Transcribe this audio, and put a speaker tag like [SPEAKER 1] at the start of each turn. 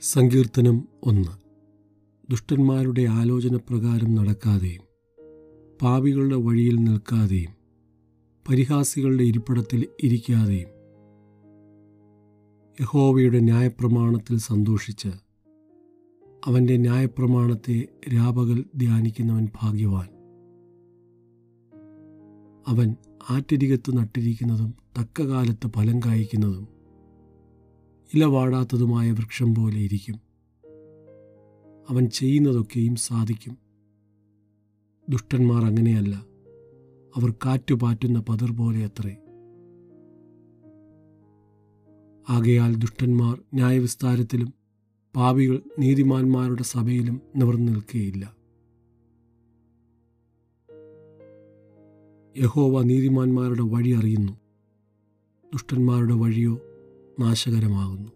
[SPEAKER 1] സങ്കീർത്തനം ഒന്ന്. ദുഷ്ടന്മാരുടെ ആലോചന പ്രകാരം നടക്കാതെയും പാപികളുടെ വഴിയിൽ നിൽക്കാതെയും പരിഹാസികളുടെ ഇരിപ്പിടത്തിൽ ഇരിക്കാതെയും. യഹോവയുടെ ന്യായപ്രമാണത്തിൽ സന്തോഷിച്ച് അവന്റെ ന്യായപ്രമാണത്തെ രാപകൽ ധ്യാനിക്കുന്നവൻ ഭാഗ്യവാൻ. അവൻ ആറ്റരികത്ത് നട്ടിരിക്കുന്നതും തക്ക കാലത്ത് ഫലം കായ്ക്കുന്നതും ഇലവാടാത്തതുമായ വൃക്ഷം പോലെ ഇരിക്കും. അവൻ ചെയ്യുന്നതൊക്കെയും സാധിക്കും. ദുഷ്ടന്മാർ അങ്ങനെയല്ല. അവർ കാറ്റുപാറ്റുന്ന പതിർ പോലെ അത്രേ. ആകയാൽ ദുഷ്ടന്മാർ ന്യായവിസ്താരത്തിലും പാപികൾ നീതിമാന്മാരുടെ സഭയിലും നിവർന്നു നിൽക്കുകയില്ല യഹോവ നീതിമാന്മാരുടെ വഴി അറിയുന്നു. ദുഷ്ടന്മാരുടെ വഴിയോ നാശകരമാകുന്നു.